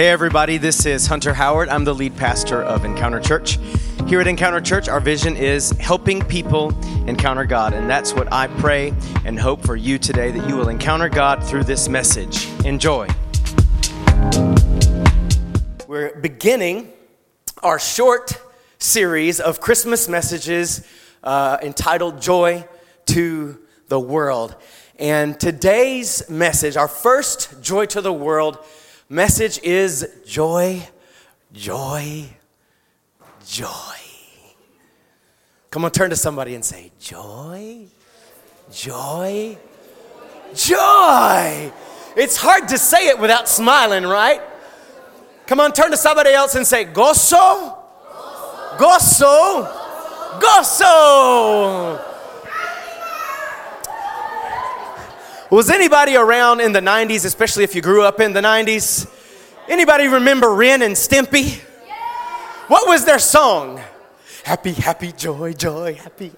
Hey, everybody, this is Hunter Howard. I'm the lead pastor of Encounter Church. Here at Encounter Church, our vision is helping people encounter God. And that's what I pray and hope for you today that you will encounter God through this message. Enjoy. We're beginning our short series of Christmas messages uh, entitled Joy to the World. And today's message, our first Joy to the World message is joy, joy, joy. Come on, turn to somebody and say, Joy, joy, joy. It's hard to say it without smiling, right? Come on, turn to somebody else and say, Gozo, gozo, gozo. Was anybody around in the 90s, especially if you grew up in the 90s? Anybody remember Ren and Stimpy? What was their song? Happy, happy, joy, joy, happy.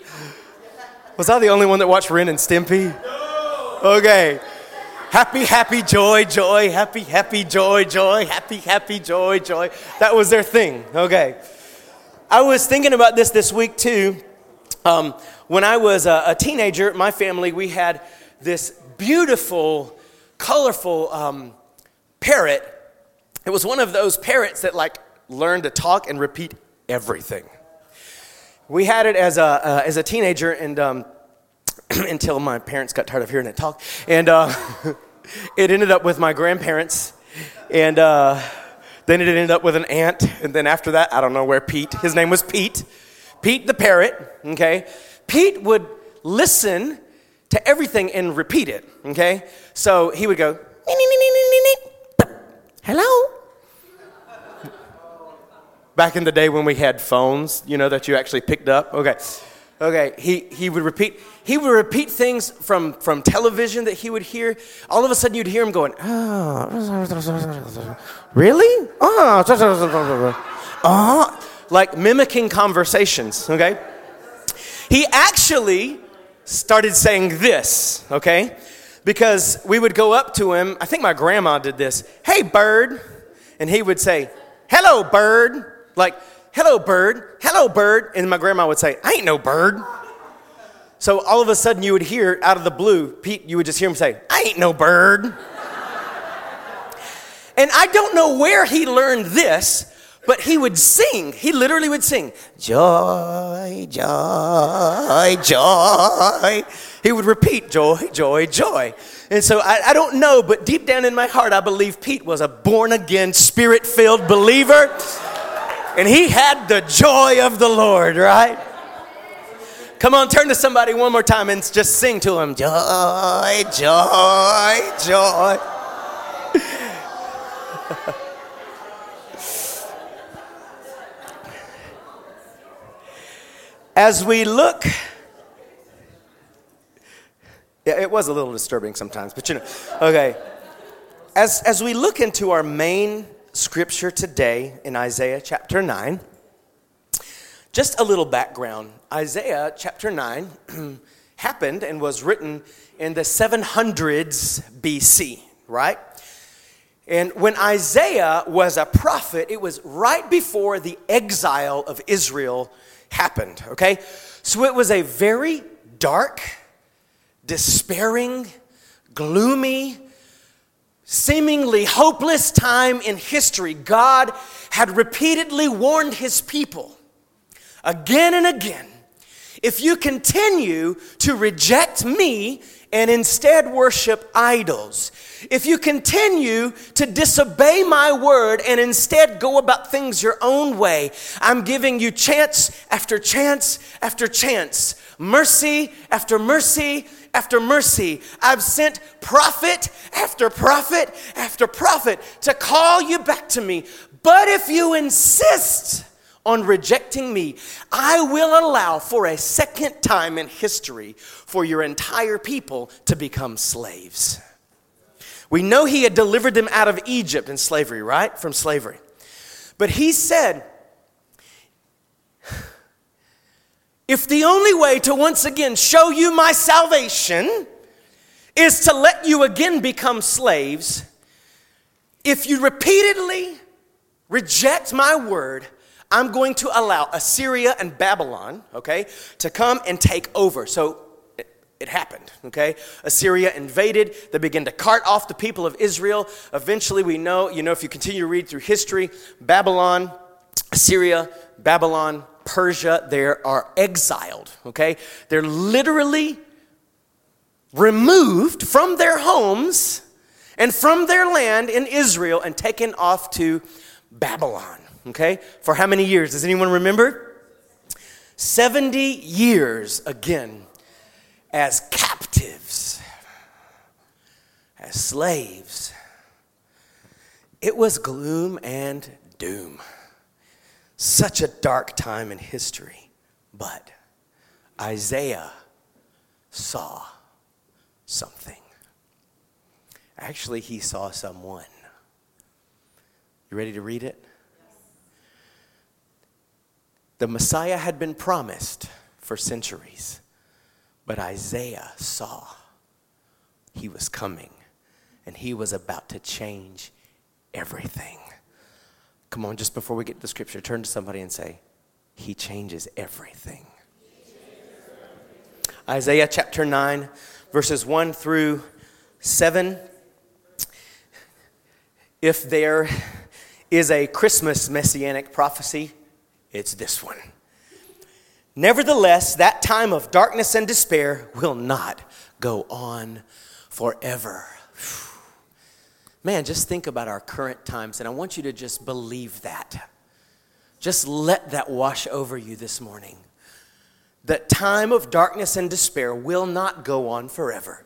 Was I the only one that watched Ren and Stimpy? No. Okay. Happy, happy, joy, joy, happy, happy, joy, joy, happy, happy, joy, joy. That was their thing. Okay. I was thinking about this this week too. Um, when I was a, a teenager, my family, we had this beautiful, colorful um, parrot. It was one of those parrots that like learned to talk and repeat everything. We had it as a, uh, as a teenager and um, until my parents got tired of hearing it talk. And uh, it ended up with my grandparents. And uh, then it ended up with an aunt. And then after that, I don't know where Pete, his name was Pete. Pete the parrot, okay? Pete would listen to everything and repeat it, okay? So he would go, hello? Back in the day when we had phones, you know, that you actually picked up, okay. Okay, he, he would repeat, he would repeat things from, from television that he would hear. All of a sudden you'd hear him going, oh, really? Oh, oh, like mimicking conversations, okay? He actually started saying this, okay? Because we would go up to him, I think my grandma did this, hey, bird. And he would say, hello, bird. Like, hello, bird, hello, bird. And my grandma would say, I ain't no bird. So all of a sudden you would hear out of the blue, Pete, you would just hear him say, I ain't no bird. and I don't know where he learned this, but he would sing. He literally would sing, Joy, joy, joy. He would repeat, Joy, joy, joy. And so I, I don't know, but deep down in my heart, I believe Pete was a born again, spirit filled believer. And he had the joy of the Lord, right? Come on, turn to somebody one more time and just sing to him, Joy, joy, joy. As we look, yeah, it was a little disturbing sometimes, but you know, okay. As, as we look into our main scripture today in Isaiah chapter 9, just a little background. Isaiah chapter 9 happened and was written in the 700s BC, right? And when Isaiah was a prophet, it was right before the exile of Israel happened, okay? So it was a very dark, despairing, gloomy, seemingly hopeless time in history. God had repeatedly warned his people again and again if you continue to reject me and instead worship idols, if you continue to disobey my word and instead go about things your own way, I'm giving you chance after chance after chance, mercy after mercy after mercy. I've sent prophet after prophet after prophet to call you back to me. But if you insist, on rejecting me, I will allow for a second time in history for your entire people to become slaves. We know he had delivered them out of Egypt in slavery, right? From slavery. But he said, if the only way to once again show you my salvation is to let you again become slaves, if you repeatedly reject my word, I'm going to allow Assyria and Babylon, okay, to come and take over. So it, happened, okay? Assyria invaded. They began to cart off the people of Israel. Eventually, we know, you know, if you continue to read through history, Babylon, Assyria, Babylon, Persia, they are exiled, okay? They're literally removed from their homes and from their land in Israel and taken off to Babylon, okay? For how many years? Does anyone remember? 70 years again as captives, as slaves. It was gloom and doom. Such a dark time in history. But Isaiah saw something. Actually, he saw someone. You ready to read it? The Messiah had been promised for centuries, but Isaiah saw he was coming and he was about to change everything. Come on, just before we get to the scripture, turn to somebody and say, He changes everything. Isaiah chapter 9, verses 1 through 7. If there is a Christmas messianic prophecy, it's this one. Nevertheless, that time of darkness and despair will not go on forever. Man, just think about our current times, and I want you to just believe that. Just let that wash over you this morning. That time of darkness and despair will not go on forever.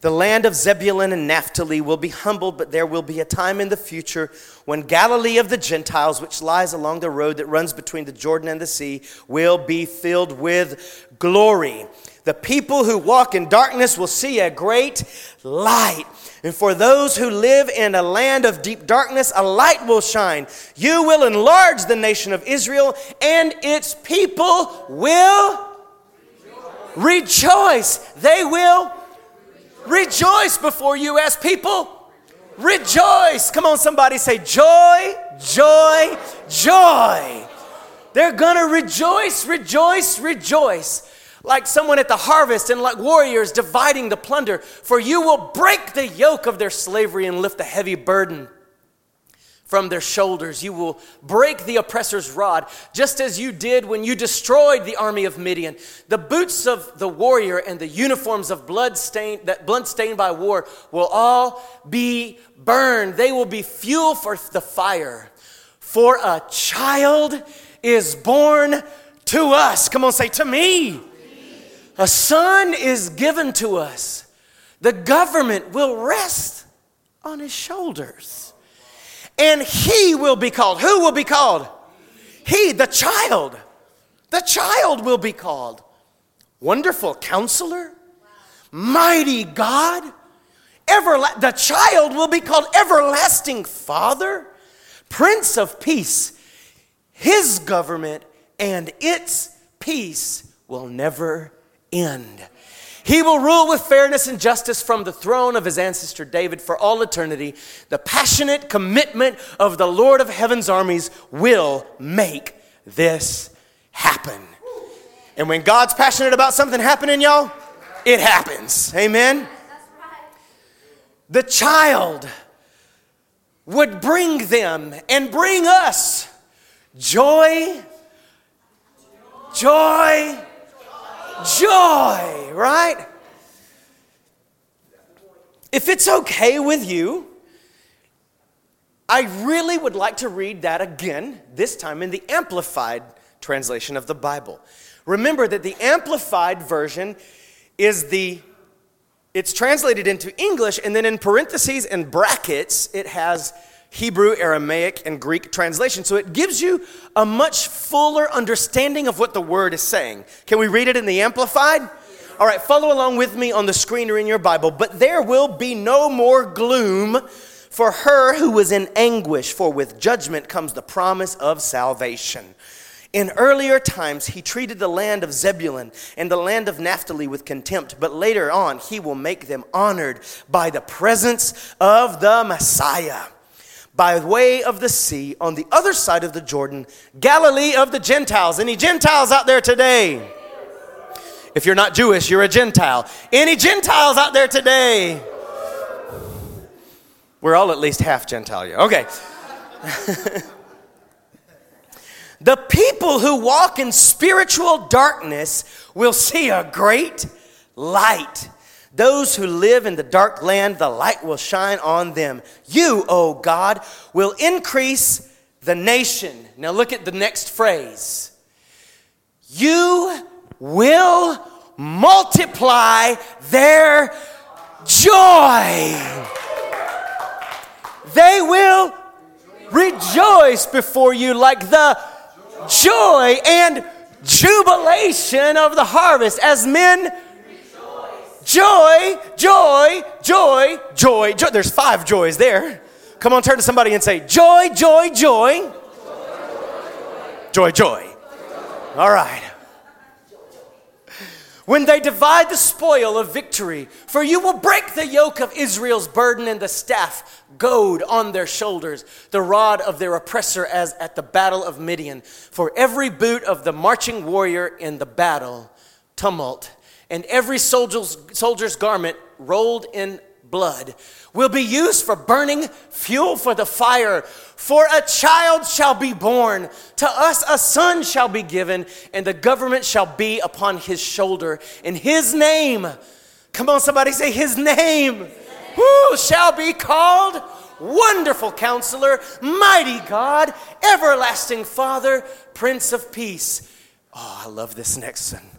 The land of Zebulun and Naphtali will be humbled, but there will be a time in the future when Galilee of the Gentiles, which lies along the road that runs between the Jordan and the sea, will be filled with glory. The people who walk in darkness will see a great light. And for those who live in a land of deep darkness, a light will shine. You will enlarge the nation of Israel, and its people will rejoice. They will rejoice before you as people. Rejoice. Come on, somebody say joy, joy, joy. They're gonna rejoice, rejoice, rejoice like someone at the harvest and like warriors dividing the plunder. For you will break the yoke of their slavery and lift the heavy burden from their shoulders. You will break the oppressor's rod, just as you did when you destroyed the army of Midian. The boots of the warrior and the uniforms of blood stained, that blood stained by war will all be burned. They will be fuel for the fire. For a child is born to us. Come on, say to me. A son is given to us. The government will rest on his shoulders. And he will be called. Who will be called? He, the child. The child will be called. Wonderful counselor, mighty God. Everla- the child will be called everlasting father, prince of peace. His government and its peace will never end. He will rule with fairness and justice from the throne of his ancestor David for all eternity. The passionate commitment of the Lord of heaven's armies will make this happen. And when God's passionate about something happening, y'all, it happens. Amen. The child would bring them and bring us joy, joy, joy, right? If it's okay with you, I really would like to read that again, this time in the Amplified translation of the Bible. Remember that the Amplified version is the it's translated into English and then in parentheses and brackets it has Hebrew, Aramaic, and Greek translation. So it gives you a much fuller understanding of what the word is saying. Can we read it in the Amplified? All right, follow along with me on the screen or in your Bible. But there will be no more gloom for her who was in anguish, for with judgment comes the promise of salvation. In earlier times, he treated the land of Zebulun and the land of Naphtali with contempt, but later on, he will make them honored by the presence of the Messiah. By way of the sea on the other side of the Jordan, Galilee of the Gentiles. Any Gentiles out there today? If you're not Jewish, you're a Gentile. Any Gentiles out there today? We're all at least half Gentile. Yeah. Okay. the people who walk in spiritual darkness will see a great light. Those who live in the dark land, the light will shine on them. You, O God, will increase the nation. Now look at the next phrase. You will multiply their joy. They will rejoice before you like the joy and jubilation of the harvest as men joy, joy, joy, joy, joy. There's five joys there. Come on, turn to somebody and say, joy, joy, joy. Joy, joy. All right. When they divide the spoil of victory, for you will break the yoke of Israel's burden and the staff goad on their shoulders, the rod of their oppressor as at the battle of Midian. For every boot of the marching warrior in the battle, tumult and every soldier's, soldier's garment rolled in blood will be used for burning fuel for the fire. For a child shall be born, to us a son shall be given, and the government shall be upon his shoulder. And his name, come on, somebody say his name, who shall be called Wonderful Counselor, Mighty God, Everlasting Father, Prince of Peace. Oh, I love this next one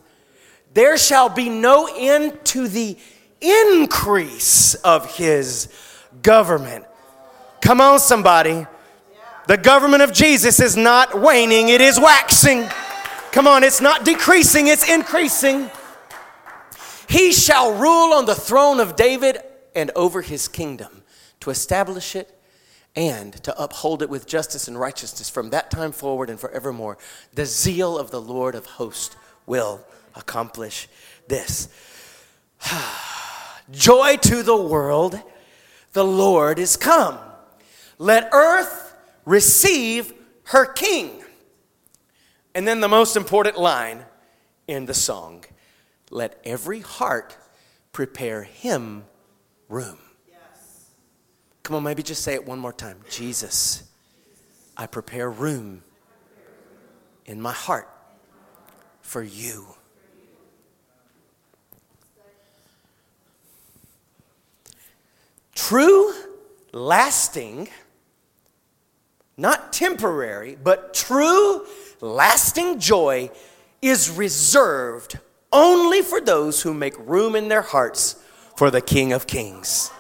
there shall be no end to the increase of his government. Come on, somebody. The government of Jesus is not waning, it is waxing. Come on, it's not decreasing, it's increasing. He shall rule on the throne of David and over his kingdom to establish it and to uphold it with justice and righteousness from that time forward and forevermore. The zeal of the Lord of hosts will accomplish this. Joy to the world, the Lord is come. Let earth receive her king. And then the most important line in the song let every heart prepare him room. Yes. Come on, maybe just say it one more time. Jesus, I prepare room in my heart for you. True, lasting, not temporary, but true, lasting joy is reserved only for those who make room in their hearts for the King of Kings.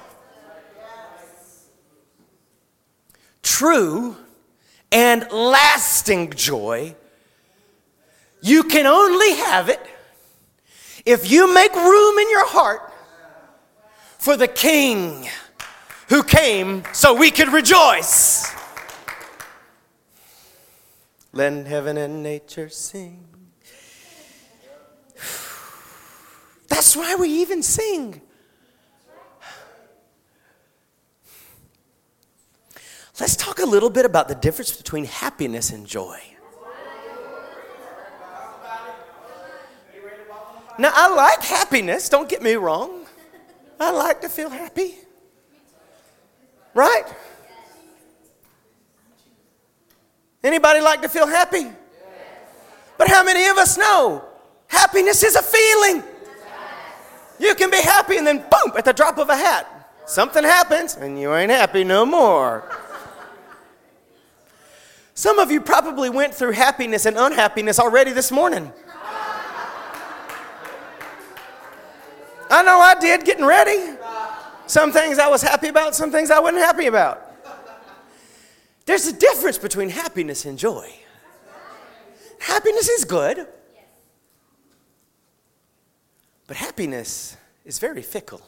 True and lasting joy, you can only have it if you make room in your heart for the King who came so we could rejoice. Let heaven and nature sing. That's why we even sing. Let's talk a little bit about the difference between happiness and joy. Now, I like happiness, don't get me wrong. I like to feel happy. Right? Anybody like to feel happy? But how many of us know happiness is a feeling? You can be happy and then boom, at the drop of a hat, something happens and you ain't happy no more. Some of you probably went through happiness and unhappiness already this morning. I know I did getting ready. Some things I was happy about, some things I wasn't happy about. There's a difference between happiness and joy. Happiness is good, but happiness is very fickle.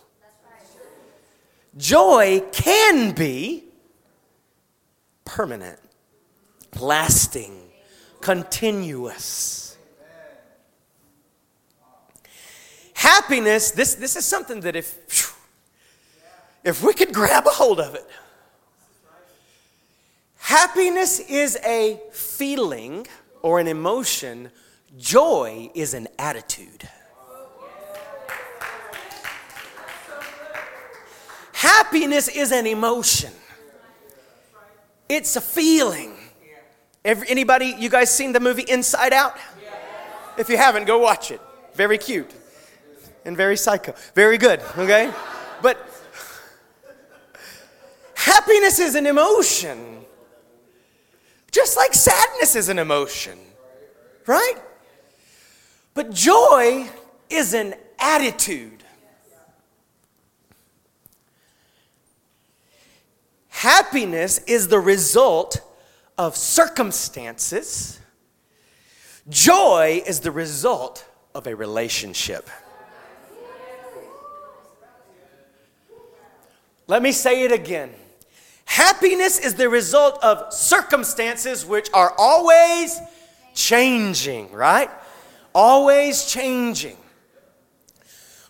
Joy can be permanent, lasting, continuous. Happiness, this, this is something that if if we could grab a hold of it, Happiness is a feeling or an emotion, joy is an attitude. Happiness is an emotion. It's a feeling. Anybody, you guys seen the movie Inside Out? If you haven't, go watch it. Very cute and very psycho. Very good, okay? But happiness is an emotion. Just like sadness is an emotion, right? But joy is an attitude. Happiness is the result of circumstances. Joy is the result of a relationship. Let me say it again. Happiness is the result of circumstances which are always changing, right? Always changing.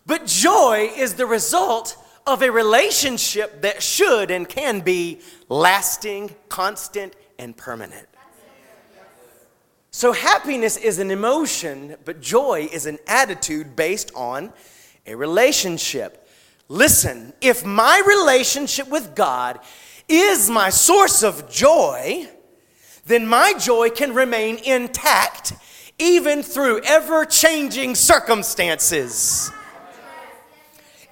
But joy is the result of a relationship that should and can be lasting, constant, and permanent. So, happiness is an emotion, but joy is an attitude based on a relationship. Listen, if my relationship with God is my source of joy, then my joy can remain intact even through ever changing circumstances.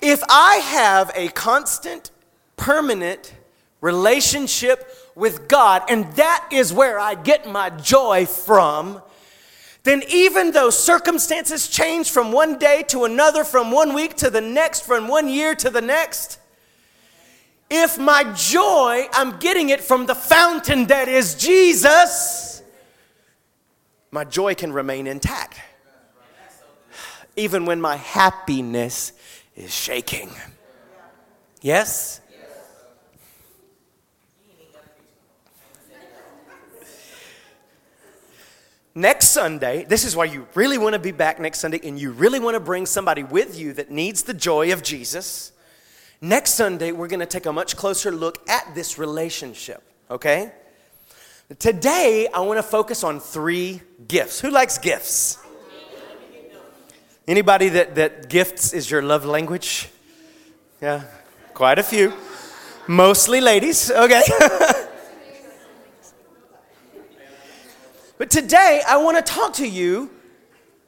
If I have a constant, permanent relationship with God, and that is where I get my joy from, then even though circumstances change from one day to another, from one week to the next, from one year to the next, if my joy, I'm getting it from the fountain that is Jesus, my joy can remain intact. Even when my happiness is shaking. Yes? Next Sunday, this is why you really want to be back next Sunday and you really want to bring somebody with you that needs the joy of Jesus. Next Sunday, we're going to take a much closer look at this relationship, okay? Today, I want to focus on three gifts. Who likes gifts? Anybody that, that gifts is your love language? Yeah, quite a few. Mostly ladies, okay. but today, I want to talk to you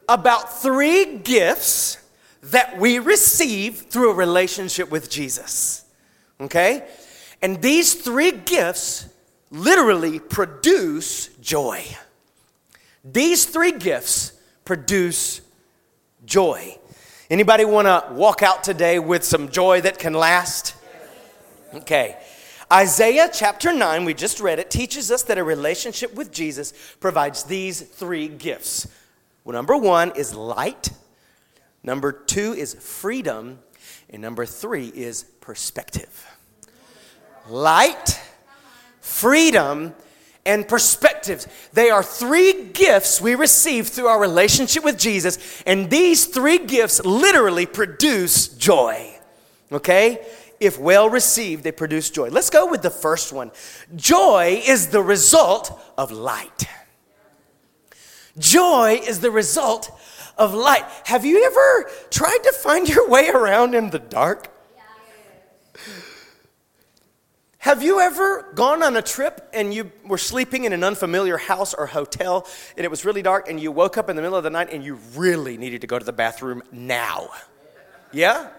about three gifts that we receive through a relationship with Jesus. Okay? And these three gifts literally produce joy. These three gifts produce joy. Anybody want to walk out today with some joy that can last? Okay. Isaiah chapter 9, we just read it, teaches us that a relationship with Jesus provides these three gifts. Well, number one is light, number two is freedom, and number three is perspective. Light, freedom, and perspectives. They are three gifts we receive through our relationship with Jesus, and these three gifts literally produce joy. Okay? If well received, they produce joy. Let's go with the first one. Joy is the result of light. Joy is the result of light. Have you ever tried to find your way around in the dark? Have you ever gone on a trip and you were sleeping in an unfamiliar house or hotel and it was really dark and you woke up in the middle of the night and you really needed to go to the bathroom now? Yeah?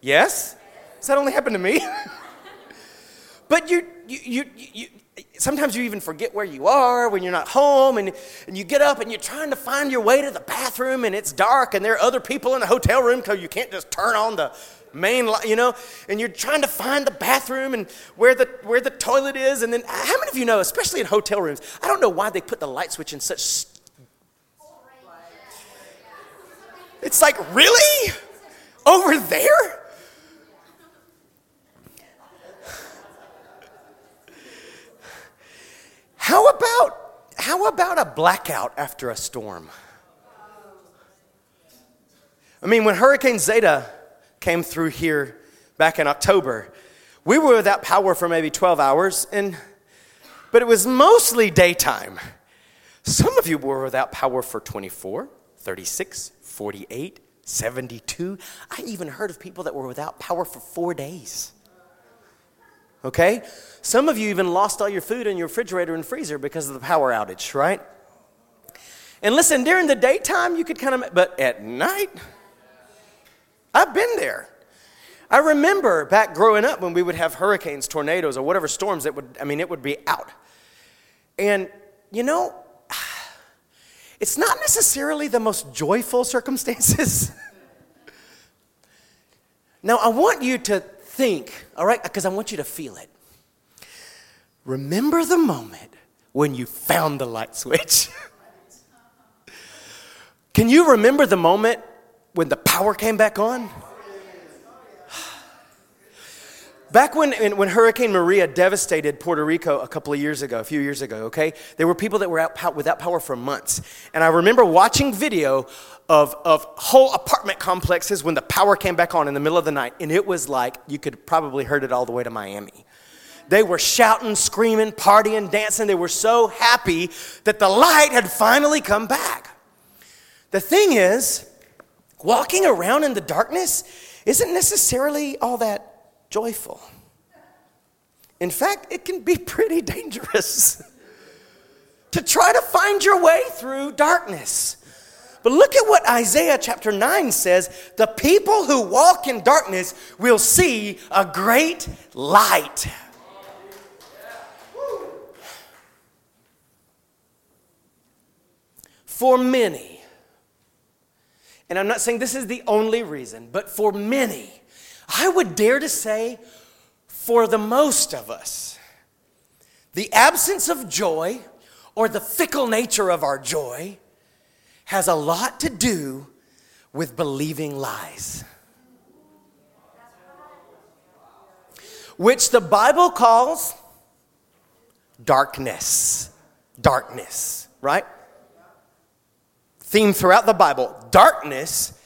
Yes? Does that only happen to me? but you, you, you, you, sometimes you even forget where you are when you're not home and, and you get up and you're trying to find your way to the bathroom and it's dark and there are other people in the hotel room because you can't just turn on the main light, you know? And you're trying to find the bathroom and where the where the toilet is and then how many of you know especially in hotel rooms i don't know why they put the light switch in such it's like really? Over there how about how about a blackout after a storm i mean when hurricane zeta came through here back in October. We were without power for maybe 12 hours, and but it was mostly daytime. Some of you were without power for 24, 36, 48, 72. I even heard of people that were without power for four days. Okay? Some of you even lost all your food in your refrigerator and freezer because of the power outage, right? And listen, during the daytime, you could kind of, but at night, I've been there. I remember back growing up when we would have hurricanes, tornadoes, or whatever storms that would, I mean, it would be out. And, you know, it's not necessarily the most joyful circumstances. now, I want you to think, all right, because I want you to feel it. Remember the moment when you found the light switch. Can you remember the moment when the power came back on? Back when, when Hurricane Maria devastated Puerto Rico a couple of years ago, a few years ago, okay, there were people that were out without power for months. And I remember watching video of, of whole apartment complexes when the power came back on in the middle of the night. And it was like you could probably heard it all the way to Miami. They were shouting, screaming, partying, dancing. They were so happy that the light had finally come back. The thing is, walking around in the darkness isn't necessarily all that joyful. In fact, it can be pretty dangerous to try to find your way through darkness. But look at what Isaiah chapter 9 says the people who walk in darkness will see a great light. For many, and I'm not saying this is the only reason, but for many, I would dare to say, for the most of us, the absence of joy or the fickle nature of our joy has a lot to do with believing lies. Which the Bible calls darkness. Darkness, right? Theme throughout the Bible darkness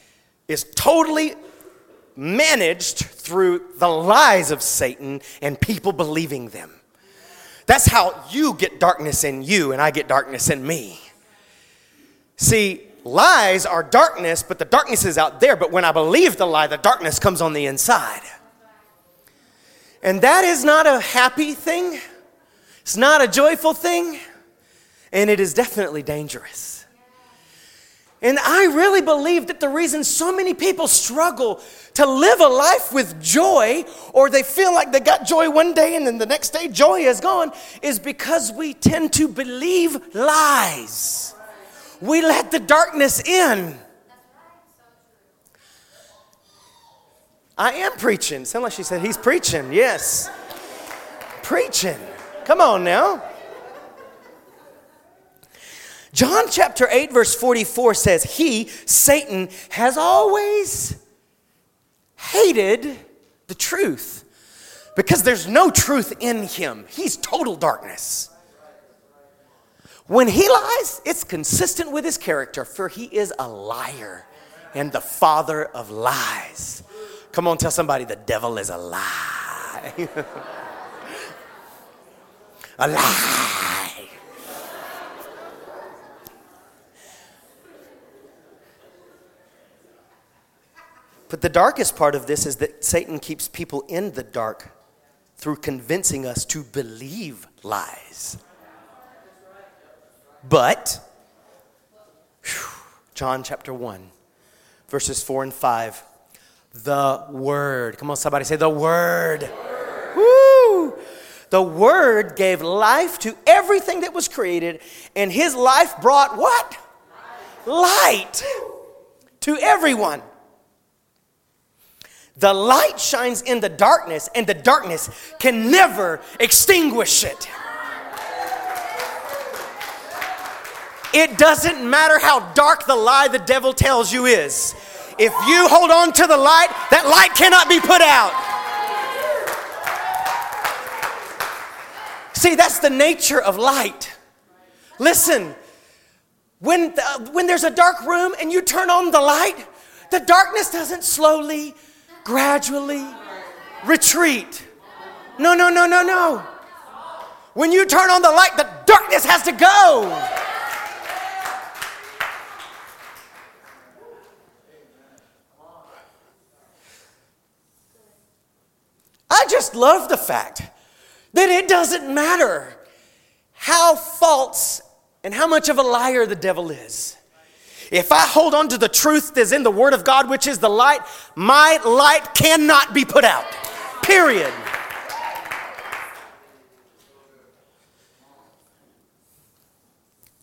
is totally managed through the lies of Satan and people believing them. That's how you get darkness in you and I get darkness in me. See, lies are darkness, but the darkness is out there. But when I believe the lie, the darkness comes on the inside. And that is not a happy thing, it's not a joyful thing, and it is definitely dangerous. And I really believe that the reason so many people struggle to live a life with joy, or they feel like they got joy one day and then the next day joy is gone, is because we tend to believe lies. We let the darkness in. I am preaching. Sound like she said he's preaching. Yes. Preaching. Come on now. John chapter 8, verse 44 says, He, Satan, has always hated the truth because there's no truth in him. He's total darkness. When he lies, it's consistent with his character, for he is a liar and the father of lies. Come on, tell somebody the devil is a lie. a lie. But the darkest part of this is that Satan keeps people in the dark through convincing us to believe lies. But, John chapter 1, verses 4 and 5, the Word. Come on, somebody say the Word. word. Woo! The Word gave life to everything that was created, and His life brought what? Light, Light to everyone. The light shines in the darkness, and the darkness can never extinguish it. It doesn't matter how dark the lie the devil tells you is. If you hold on to the light, that light cannot be put out. See, that's the nature of light. Listen, when, the, when there's a dark room and you turn on the light, the darkness doesn't slowly gradually retreat. No, no, no, no, no. When you turn on the light, the darkness has to go. I just love the fact that it doesn't matter how false and how much of a liar the devil is. If I hold on to the truth that's in the Word of God, which is the light, my light cannot be put out. Period.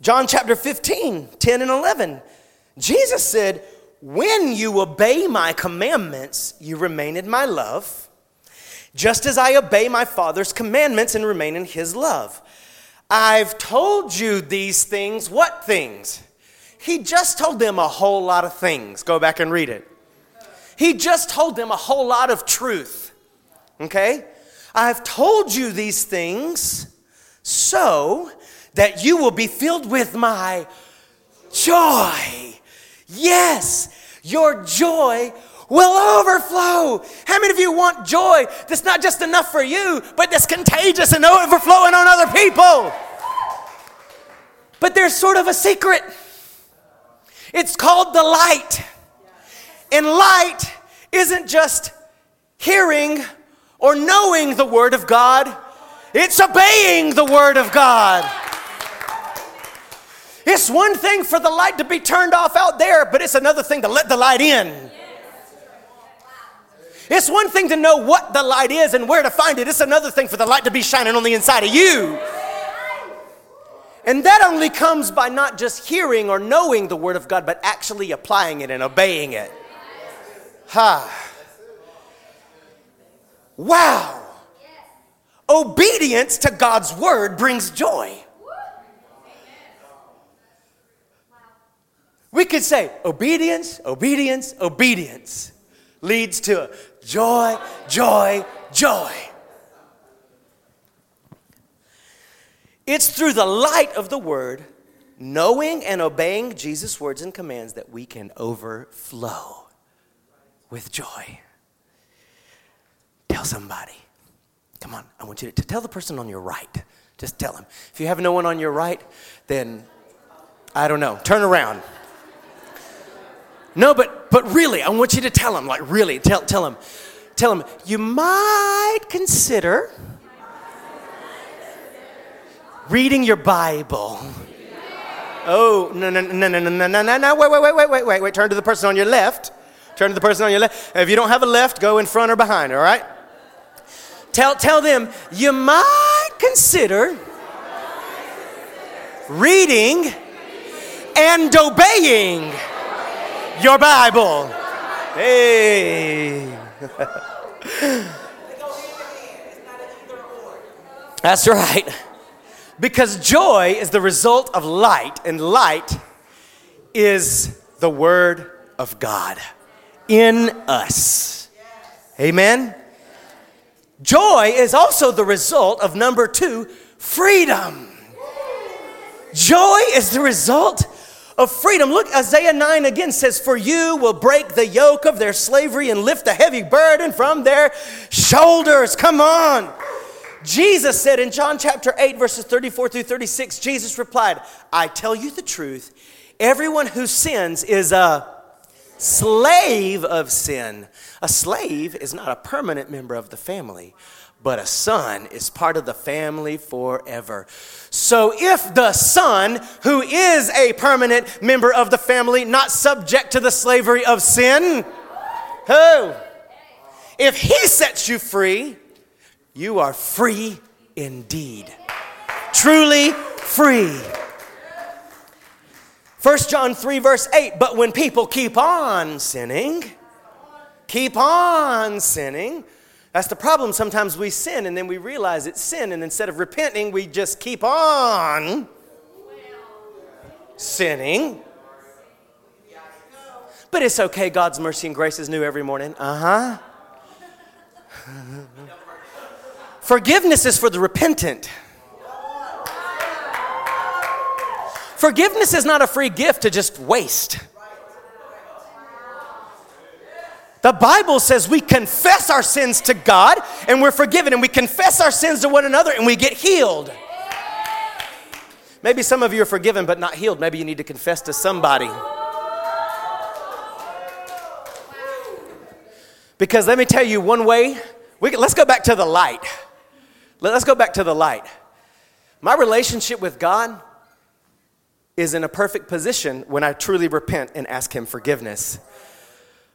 John chapter 15, 10 and 11. Jesus said, When you obey my commandments, you remain in my love, just as I obey my Father's commandments and remain in his love. I've told you these things. What things? He just told them a whole lot of things. Go back and read it. He just told them a whole lot of truth. Okay? I've told you these things so that you will be filled with my joy. Yes, your joy will overflow. How many of you want joy that's not just enough for you, but that's contagious and overflowing on other people? But there's sort of a secret. It's called the light. And light isn't just hearing or knowing the Word of God, it's obeying the Word of God. It's one thing for the light to be turned off out there, but it's another thing to let the light in. It's one thing to know what the light is and where to find it, it's another thing for the light to be shining on the inside of you. And that only comes by not just hearing or knowing the Word of God, but actually applying it and obeying it. Ha. Wow. Obedience to God's Word brings joy. We could say obedience, obedience, obedience leads to joy, joy, joy. It's through the light of the word, knowing and obeying Jesus' words and commands, that we can overflow with joy. Tell somebody. Come on, I want you to, tell the person on your right. Just tell them. If you have no one on your right, then I don't know. Turn around. No, but but really, I want you to tell them, like really, tell tell them, tell them, you might consider reading your Bible. Oh, no, no, no, no, no, no, no, no, no, wait, wait, wait, wait, wait, wait, wait. Turn to the person on your left. Turn to the person on your left. If you don't have a left, go in front or behind, all right? Tell, tell them, you might consider reading and obeying your Bible. Hey. That's right. Because joy is the result of light, and light is the Word of God in us. Amen? Joy is also the result of number two, freedom. Joy is the result of freedom. Look, Isaiah 9 again says, For you will break the yoke of their slavery and lift the heavy burden from their shoulders. Come on. Jesus said in John chapter 8, verses 34 through 36, Jesus replied, I tell you the truth, everyone who sins is a slave of sin. A slave is not a permanent member of the family, but a son is part of the family forever. So if the son, who is a permanent member of the family, not subject to the slavery of sin, who? If he sets you free, you are free indeed. Truly free. 1 John 3, verse 8, but when people keep on sinning, keep on sinning, that's the problem. Sometimes we sin and then we realize it's sin, and instead of repenting, we just keep on sinning. But it's okay. God's mercy and grace is new every morning. Uh huh. Forgiveness is for the repentant. Forgiveness is not a free gift to just waste. The Bible says we confess our sins to God and we're forgiven, and we confess our sins to one another and we get healed. Maybe some of you are forgiven but not healed. Maybe you need to confess to somebody. Because let me tell you one way, we, let's go back to the light. Let's go back to the light. My relationship with God is in a perfect position when I truly repent and ask Him forgiveness.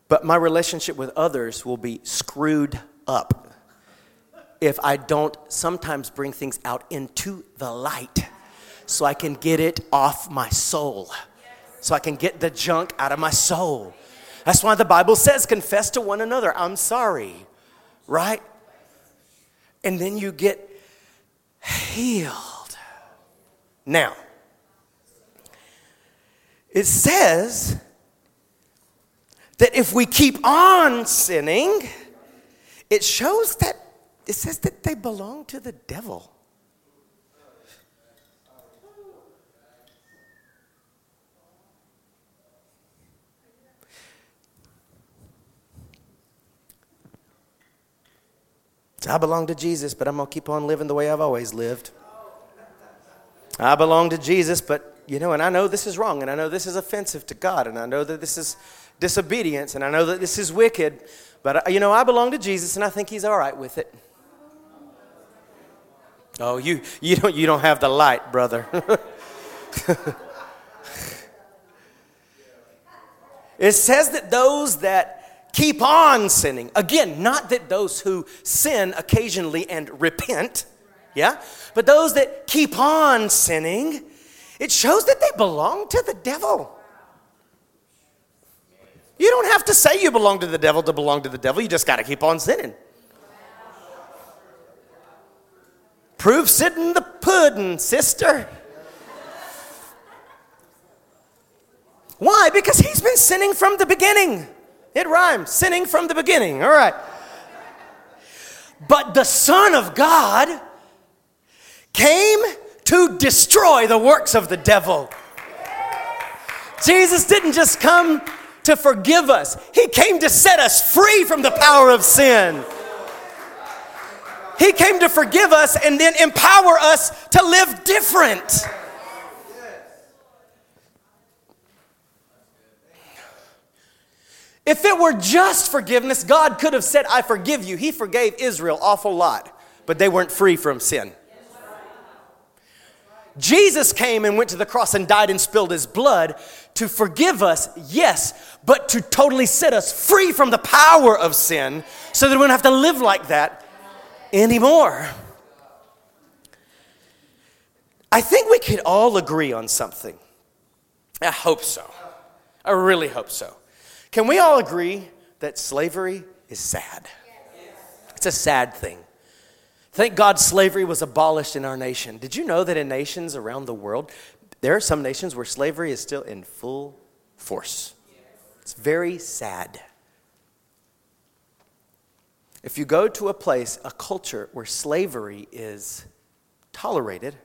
But my relationship with others will be screwed up if I don't sometimes bring things out into the light so I can get it off my soul, so I can get the junk out of my soul. That's why the Bible says, confess to one another, I'm sorry, right? And then you get healed. Now, it says that if we keep on sinning, it shows that it says that they belong to the devil. I belong to Jesus, but I'm going to keep on living the way I've always lived. I belong to Jesus, but you know, and I know this is wrong, and I know this is offensive to God, and I know that this is disobedience, and I know that this is wicked, but you know, I belong to Jesus, and I think He's all right with it. Oh, you, you, don't, you don't have the light, brother. it says that those that keep on sinning. Again, not that those who sin occasionally and repent, yeah, but those that keep on sinning, it shows that they belong to the devil. You don't have to say you belong to the devil to belong to the devil, you just got to keep on sinning. Proof's in the pudding, sister. Why? Because he's been sinning from the beginning. It rhymes. Sinning from the beginning. All right. But the Son of God came to destroy the works of the devil. Jesus didn't just come to forgive us, He came to set us free from the power of sin. He came to forgive us and then empower us to live different. If it were just forgiveness, God could have said, I forgive you. He forgave Israel awful lot, but they weren't free from sin. Jesus came and went to the cross and died and spilled his blood to forgive us, yes, but to totally set us free from the power of sin so that we don't have to live like that anymore. I think we could all agree on something. I hope so. I really hope so. Can we all agree that slavery is sad? It's a sad thing. Thank God slavery was abolished in our nation. Did you know that in nations around the world, there are some nations where slavery is still in full force? It's very sad. If you go to a place, a culture where slavery is tolerated,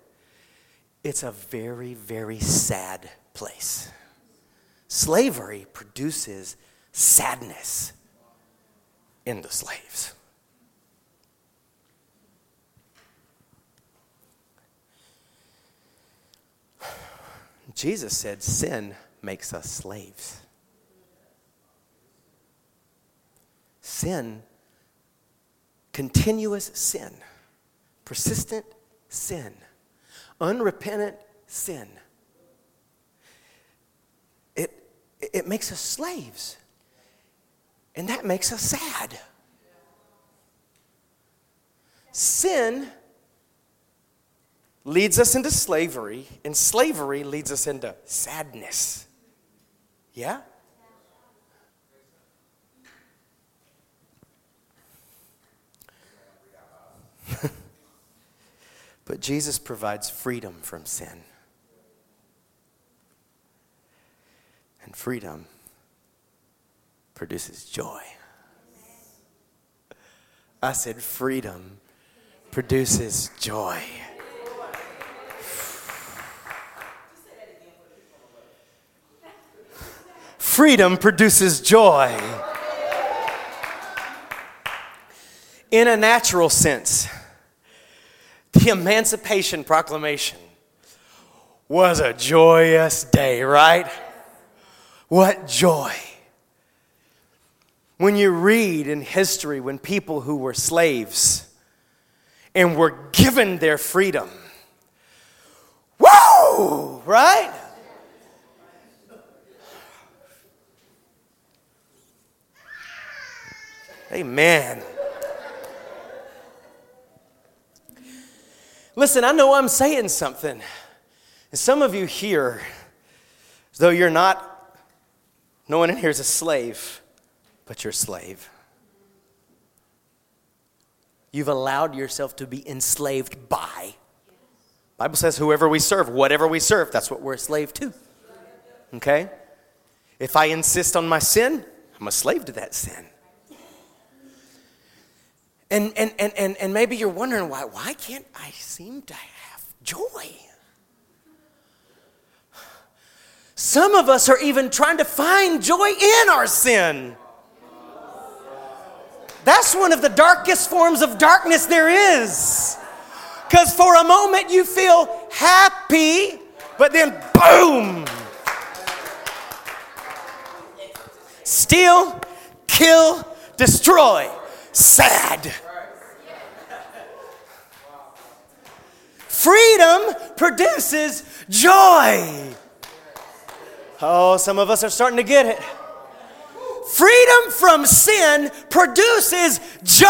it's a very, very sad place. Slavery produces sadness in the slaves. Jesus said sin makes us slaves. Sin, continuous sin, persistent sin, unrepentant sin it makes us slaves. And that makes us sad. Sin leads us into slavery, and slavery leads us into sadness. Yeah? but Jesus provides freedom from sin. And freedom produces joy. I said, freedom produces joy. Freedom produces joy. In a natural sense, the Emancipation Proclamation was a joyous day, right? What joy. When you read in history when people who were slaves and were given their freedom, whoa, right? Amen. Listen, I know I'm saying something. And some of you here, though you're not, no one in here is a slave, but you're a slave. You've allowed yourself to be enslaved by. Bible says whoever we serve, whatever we serve, that's what we're a slave to. Okay? If I insist on my sin, I'm a slave to that sin. And, and, and, and, and maybe you're wondering why, why can't I seem to have joy? Some of us are even trying to find joy in our sin. That's one of the darkest forms of darkness there is. Because for a moment you feel happy, but then boom! Steal, kill, destroy sad. Freedom produces joy. Oh, some of us are starting to get it. Freedom from sin produces joy.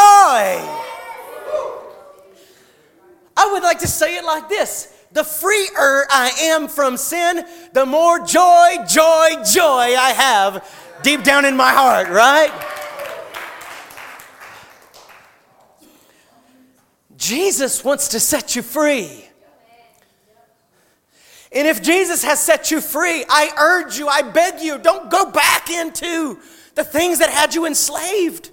I would like to say it like this the freer I am from sin, the more joy, joy, joy I have deep down in my heart, right? Jesus wants to set you free. And if Jesus has set you free, I urge you, I beg you, don't go back into the things that had you enslaved.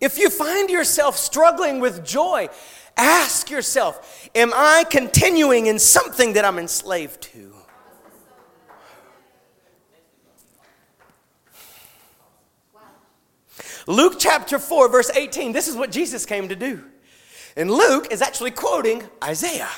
If you find yourself struggling with joy, ask yourself Am I continuing in something that I'm enslaved to? Luke chapter 4, verse 18, this is what Jesus came to do. And Luke is actually quoting Isaiah.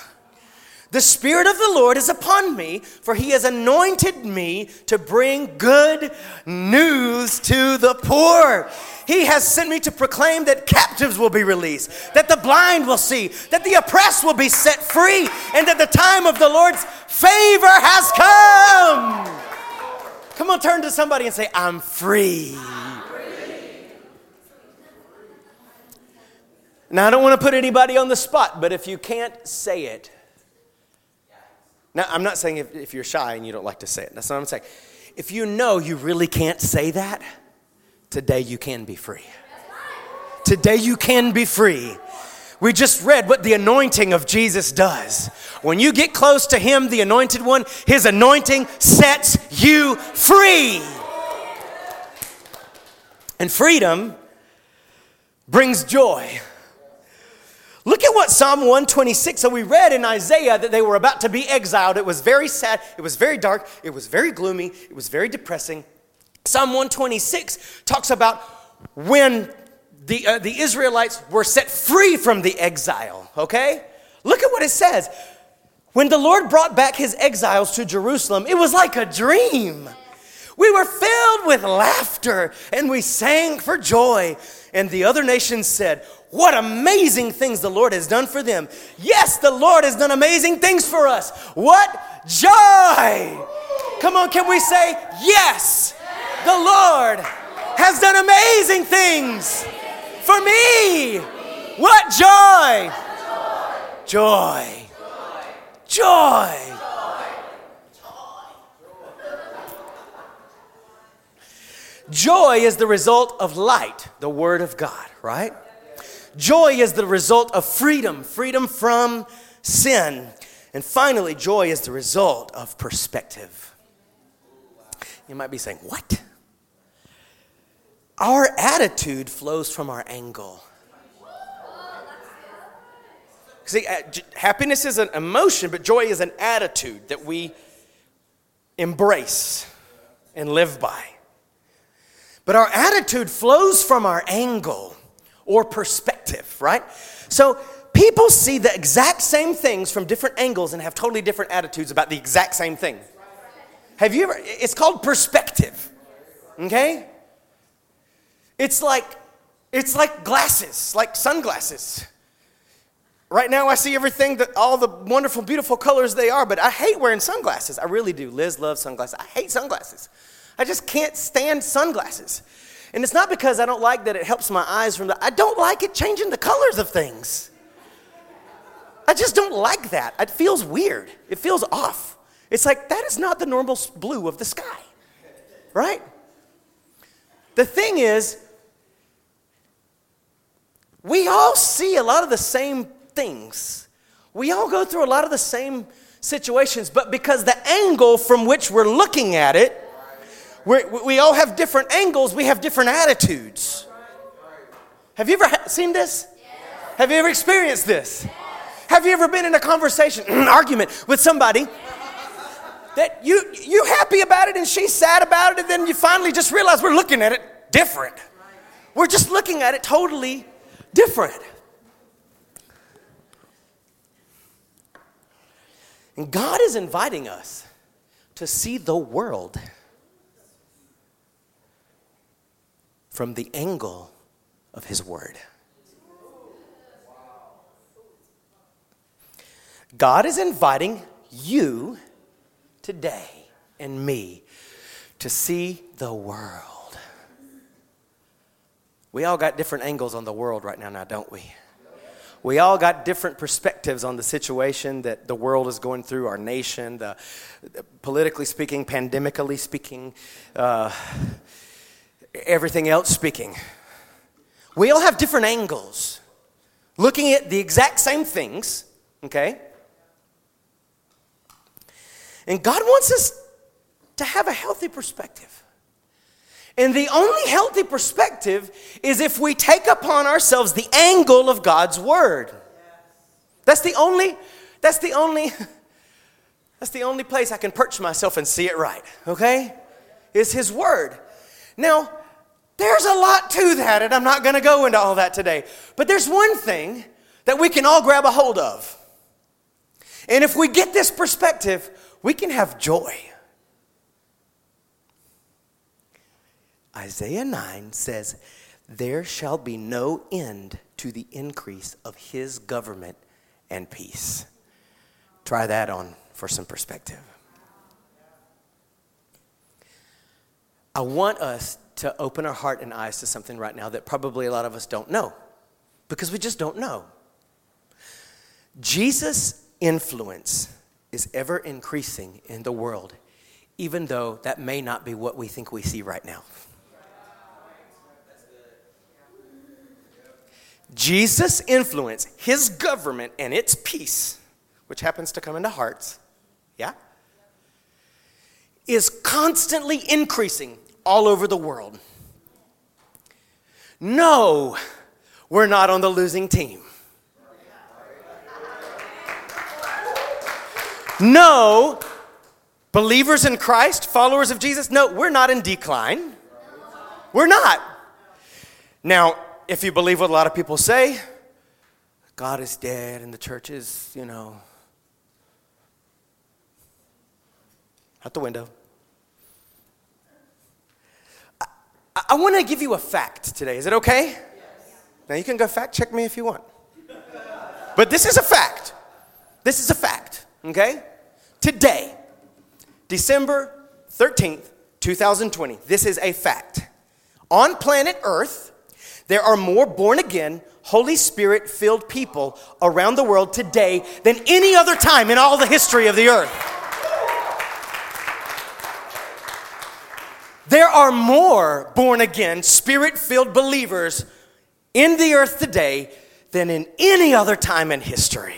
The Spirit of the Lord is upon me, for he has anointed me to bring good news to the poor. He has sent me to proclaim that captives will be released, that the blind will see, that the oppressed will be set free, and that the time of the Lord's favor has come. Come on, turn to somebody and say, I'm free. Now, I don't want to put anybody on the spot, but if you can't say it, now I'm not saying if, if you're shy and you don't like to say it. That's not what I'm saying. If you know you really can't say that, today you can be free. Today you can be free. We just read what the anointing of Jesus does. When you get close to Him, the anointed one, His anointing sets you free. And freedom brings joy. Look at what Psalm 126. So we read in Isaiah that they were about to be exiled. It was very sad. It was very dark. It was very gloomy. It was very depressing. Psalm 126 talks about when the, uh, the Israelites were set free from the exile. Okay? Look at what it says. When the Lord brought back his exiles to Jerusalem, it was like a dream. We were filled with laughter and we sang for joy. And the other nations said, what amazing things the Lord has done for them. Yes, the Lord has done amazing things for us. What joy! Come on, can we say, Yes, the Lord has done amazing things for me. What joy! Joy. Joy. Joy is the result of light, the Word of God, right? Joy is the result of freedom, freedom from sin. And finally, joy is the result of perspective. You might be saying, What? Our attitude flows from our angle. See, uh, happiness is an emotion, but joy is an attitude that we embrace and live by. But our attitude flows from our angle or perspective, right? So people see the exact same things from different angles and have totally different attitudes about the exact same thing. Have you ever, it's called perspective, okay? It's like, it's like glasses, like sunglasses. Right now, I see everything that all the wonderful, beautiful colors they are, but I hate wearing sunglasses. I really do. Liz loves sunglasses. I hate sunglasses. I just can't stand sunglasses. And it's not because I don't like that it helps my eyes from the, I don't like it changing the colors of things. I just don't like that. It feels weird. It feels off. It's like, that is not the normal blue of the sky, right? The thing is, we all see a lot of the same things. We all go through a lot of the same situations, but because the angle from which we're looking at it, we we all have different angles, we have different attitudes. Have you ever seen this? Have you ever experienced this? Have you ever been in a conversation, an argument with somebody that you you happy about it and she's sad about it, and then you finally just realize we're looking at it different. We're just looking at it totally different. And God is inviting us to see the world from the angle of His Word. God is inviting you today and me to see the world. We all got different angles on the world right now, now, don't we? We all got different perspectives on the situation that the world is going through, our nation, the, politically speaking, pandemically speaking, uh, everything else speaking. We all have different angles, looking at the exact same things, okay? And God wants us to have a healthy perspective. And the only healthy perspective is if we take upon ourselves the angle of God's word. That's the only, that's the only, that's the only place I can perch myself and see it right, okay? Is his word. Now, there's a lot to that, and I'm not gonna go into all that today. But there's one thing that we can all grab a hold of. And if we get this perspective, we can have joy. Isaiah 9 says, There shall be no end to the increase of his government and peace. Try that on for some perspective. I want us to open our heart and eyes to something right now that probably a lot of us don't know because we just don't know. Jesus' influence is ever increasing in the world, even though that may not be what we think we see right now. Jesus' influence, his government, and its peace, which happens to come into hearts, yeah, is constantly increasing all over the world. No, we're not on the losing team. No, believers in Christ, followers of Jesus, no, we're not in decline. We're not. Now, if you believe what a lot of people say, God is dead and the church is, you know, out the window. I, I want to give you a fact today. Is it okay? Yes. Now you can go fact check me if you want. But this is a fact. This is a fact, okay? Today, December 13th, 2020, this is a fact. On planet Earth, there are more born again, Holy Spirit filled people around the world today than any other time in all the history of the earth. There are more born again, spirit filled believers in the earth today than in any other time in history.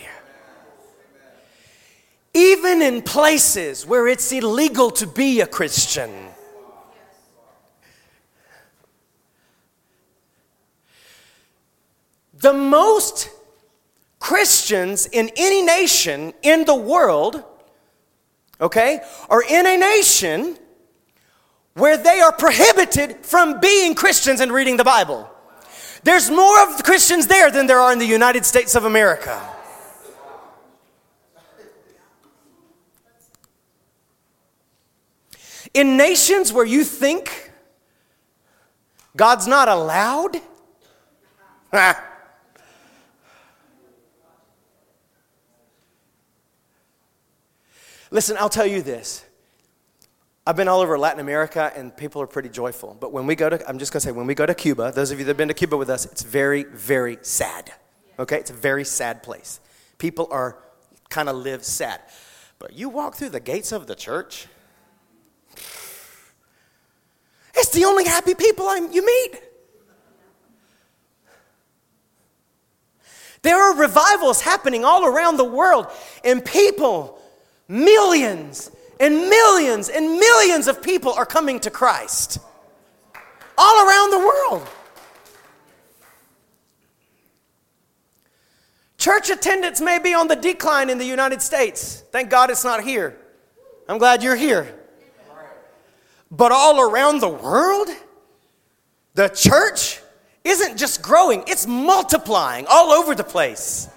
Even in places where it's illegal to be a Christian. the most Christians in any nation in the world, okay, are in a nation where they are prohibited from being Christians and reading the Bible. There's more of Christians there than there are in the United States of America. In nations where you think God's not allowed, Listen, I'll tell you this. I've been all over Latin America and people are pretty joyful. But when we go to, I'm just going to say, when we go to Cuba, those of you that have been to Cuba with us, it's very, very sad. Okay? It's a very sad place. People are kind of live sad. But you walk through the gates of the church, it's the only happy people I'm, you meet. There are revivals happening all around the world, and people, millions and millions and millions of people are coming to Christ all around the world. Church attendance may be on the decline in the United States. Thank God it's not here. I'm glad you're here. But all around the world, the church isn't just growing, it's multiplying all over the place.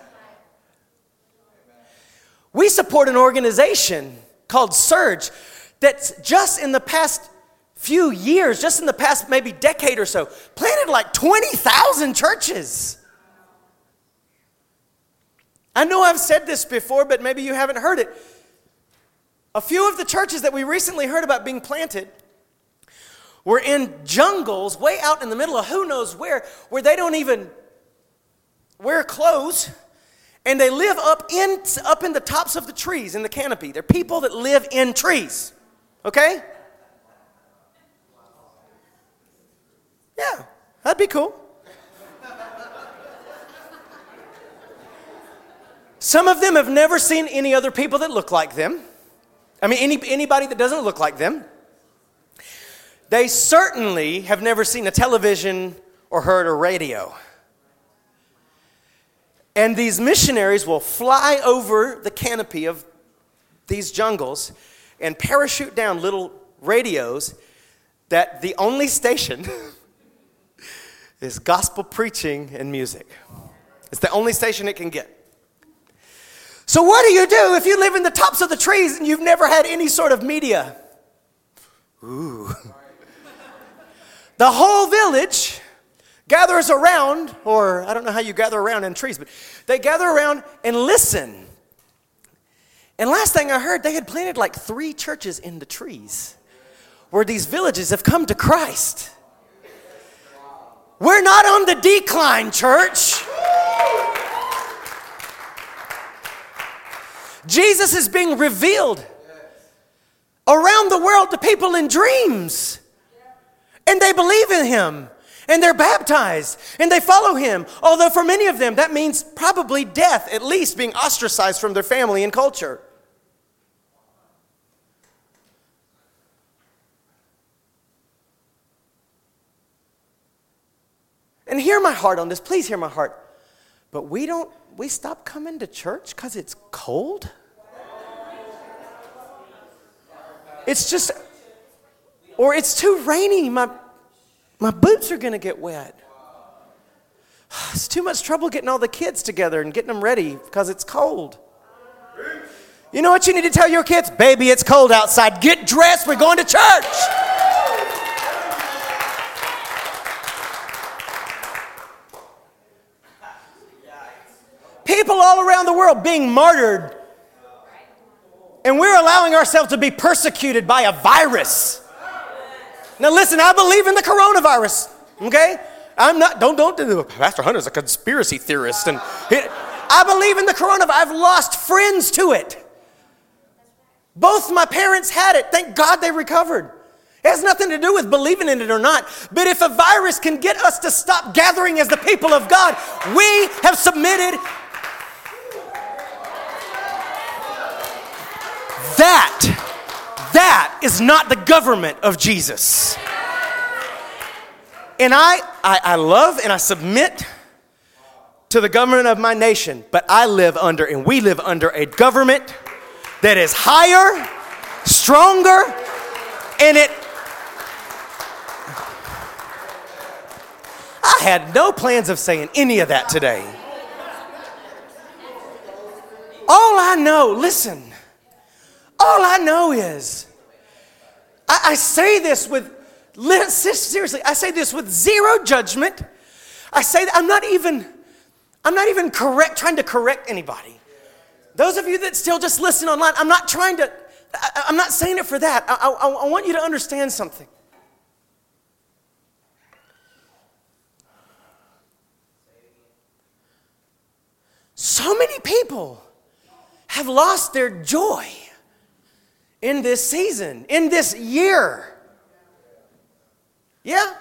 We support an organization called Surge that's just in the past few years, just in the past maybe decade or so, planted like 20,000 churches. I know I've said this before, but maybe you haven't heard it. A few of the churches that we recently heard about being planted were in jungles way out in the middle of who knows where, where they don't even wear clothes and they live up in, up in the tops of the trees in the canopy. They're people that live in trees. Okay? Yeah, that'd be cool. Some of them have never seen any other people that look like them. I mean, any, anybody that doesn't look like them. They certainly have never seen a television or heard a radio. And these missionaries will fly over the canopy of these jungles and parachute down little radios that the only station is gospel preaching and music. It's the only station it can get. So, what do you do if you live in the tops of the trees and you've never had any sort of media? Ooh. The whole village gathers around, or I don't know how you gather around in trees, but they gather around and listen. And last thing I heard, they had planted like three churches in the trees where these villages have come to Christ. We're not on the decline, church. Jesus is being revealed around the world to people in dreams. And they believe in him and they're baptized and they follow him. Although for many of them, that means probably death, at least being ostracized from their family and culture. And hear my heart on this. Please hear my heart. But we don't, we stop coming to church because it's cold? It's just, or it's too rainy. My, my boots are going to get wet. It's too much trouble getting all the kids together and getting them ready because it's cold. You know what you need to tell your kids? Baby, it's cold outside. Get dressed. We're going to church. People all around the world being martyred, and we're allowing ourselves to be persecuted by a virus. Now listen, I believe in the coronavirus. Okay? I'm not, don't, don't do, Pastor Hunter's a conspiracy theorist. And it, I believe in the coronavirus. I've lost friends to it. Both my parents had it. Thank God they recovered. It has nothing to do with believing in it or not. But if a virus can get us to stop gathering as the people of God, we have submitted. That that is not the government of Jesus. And I, I, I love and I submit to the government of my nation, but I live under, and we live under a government that is higher, stronger, and it. I had no plans of saying any of that today. All I know, listen, all I know is, I, I say this with, seriously, I say this with zero judgment. I say that I'm not even, I'm not even correct, trying to correct anybody. Those of you that still just listen online, I'm not trying to, I, am not saying it for that. I, I, I want you to understand something. So many people have lost their joy in this season, in this year. Yeah?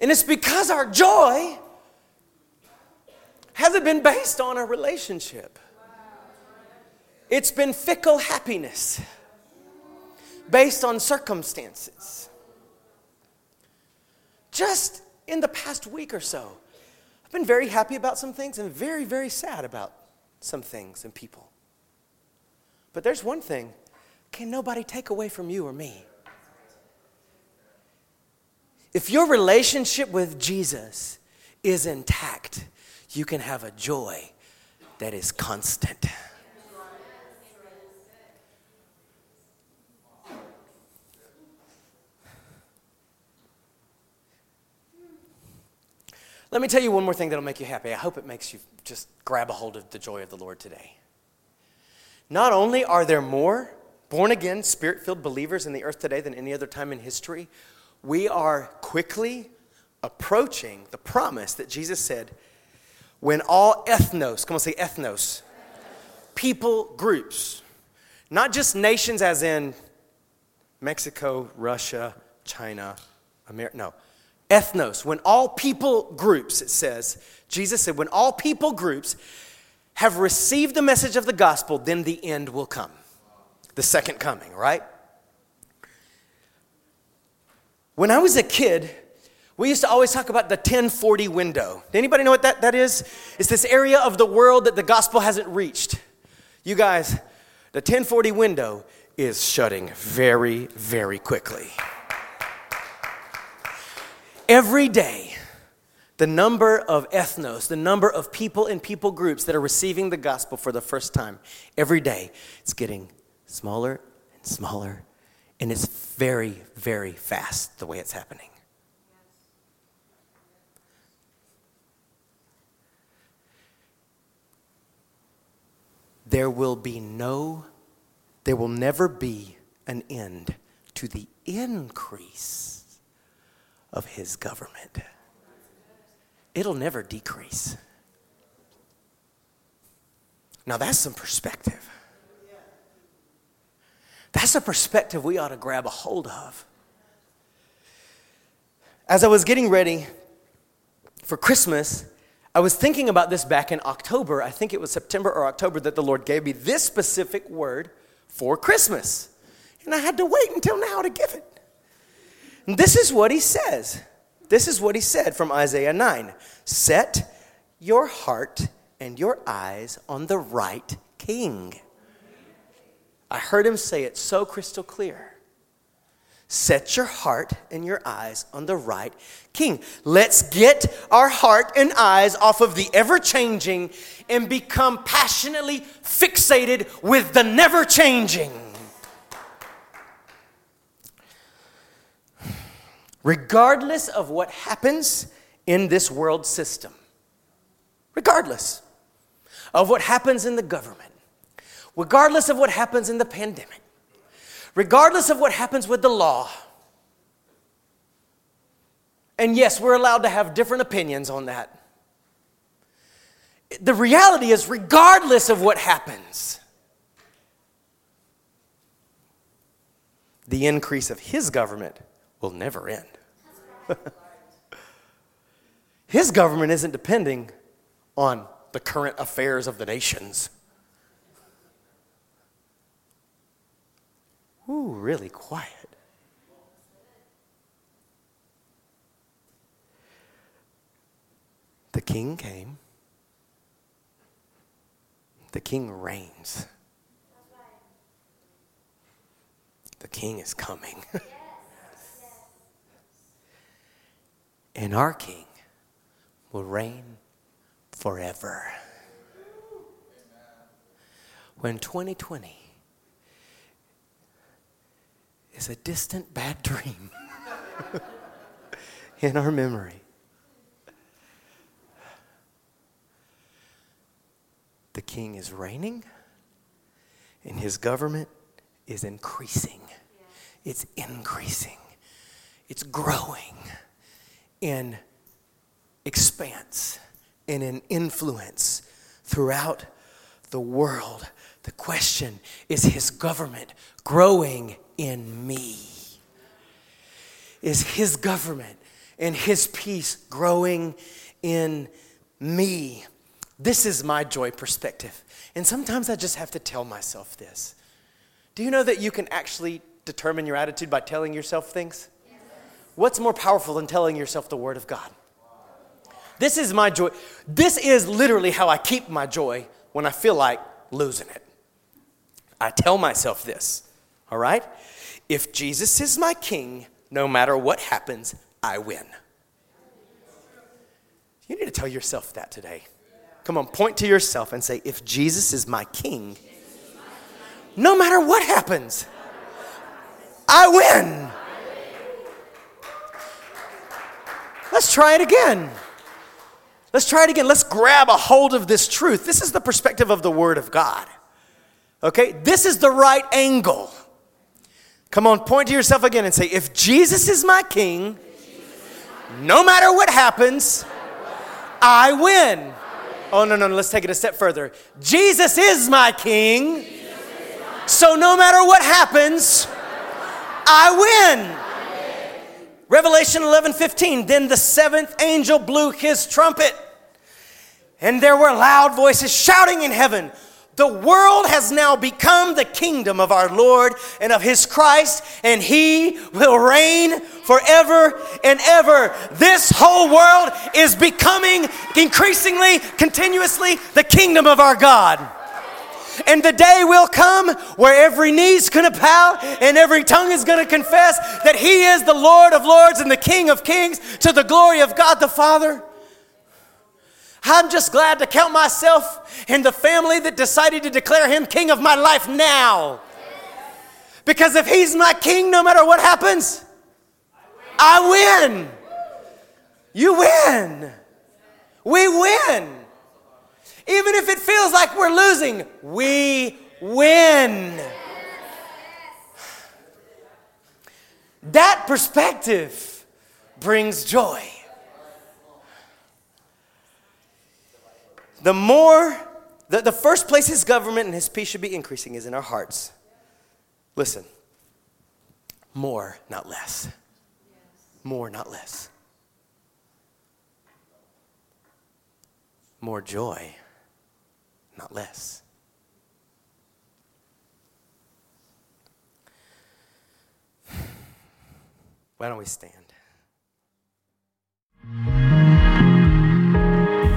And it's because our joy hasn't been based on a relationship. It's been fickle happiness based on circumstances. Just in the past week or so, been very happy about some things and very, very sad about some things and people. But there's one thing can nobody take away from you or me. If your relationship with Jesus is intact, you can have a joy that is constant. Let me tell you one more thing that'll make you happy. I hope it makes you just grab a hold of the joy of the Lord today. Not only are there more born again, spirit filled believers in the earth today than any other time in history, we are quickly approaching the promise that Jesus said when all ethnos, come on, say ethnos, people groups, not just nations as in Mexico, Russia, China, America, no, ethnos, when all people groups, it says, Jesus said, when all people groups have received the message of the gospel, then the end will come. The second coming, right? When I was a kid, we used to always talk about the 1040 window. Anybody know what that, that is? It's this area of the world that the gospel hasn't reached. You guys, the 1040 window is shutting very, very quickly. Every day, the number of ethnos, the number of people and people groups that are receiving the gospel for the first time, every day, it's getting smaller and smaller and it's very, very fast the way it's happening. There will be no, there will never be an end to the increase of his government. It'll never decrease. Now, that's some perspective. That's a perspective we ought to grab a hold of. As I was getting ready for Christmas, I was thinking about this back in October. I think it was September or October that the Lord gave me this specific word for Christmas. And I had to wait until now to give it. This is what he says. This is what he said from Isaiah 9 Set your heart and your eyes on the right king. I heard him say it so crystal clear. Set your heart and your eyes on the right king. Let's get our heart and eyes off of the ever changing and become passionately fixated with the never changing. Regardless of what happens in this world system, regardless of what happens in the government, regardless of what happens in the pandemic, regardless of what happens with the law. And yes, we're allowed to have different opinions on that. The reality is, regardless of what happens, the increase of his government will never end. his government isn't depending on the current affairs of the nations. Ooh, really quiet. The king came. The king reigns. the king is coming. and our king will reign forever. When 2020 is a distant bad dream in our memory, the king is reigning and his government is increasing. It's increasing. It's growing in expanse and in influence throughout the world. The question is his government growing in me? Is his government and his peace growing in me? This is my joy perspective. And sometimes I just have to tell myself this. Do you know that you can actually determine your attitude by telling yourself things? What's more powerful than telling yourself the Word of God? This is my joy. This is literally how I keep my joy when I feel like losing it. I tell myself this, all right? If Jesus is my king, no matter what happens, I win. You need to tell yourself that today. Come on, point to yourself and say, if Jesus is my king, no matter what happens, I win. Let's try it again. Let's try it again. Let's grab a hold of this truth. This is the perspective of the Word of God. Okay? This is the right angle. Come on, point to yourself again and say, if Jesus is my king, no matter what happens, I win. Oh, no, no, no, let's take it a step further. Jesus is my king, so no matter what happens, I win. Revelation 11 15. Then the seventh angel blew his trumpet, and there were loud voices shouting in heaven. The world has now become the kingdom of our Lord and of his Christ, and he will reign forever and ever. This whole world is becoming increasingly, continuously the kingdom of our God. And the day will come where every knee's gonna bow and every tongue is gonna confess that He is the Lord of lords and the King of kings to the glory of God the Father. I'm just glad to count myself in the family that decided to declare him king of my life now. Because if he's my king, no matter what happens, I win. You win. We win. Even if it feels like we're losing, we win. That perspective brings joy. The more, the, the first place his government and his peace should be increasing is in our hearts. Listen, more, not less. More, not less. More joy, not less. Why don't we stand?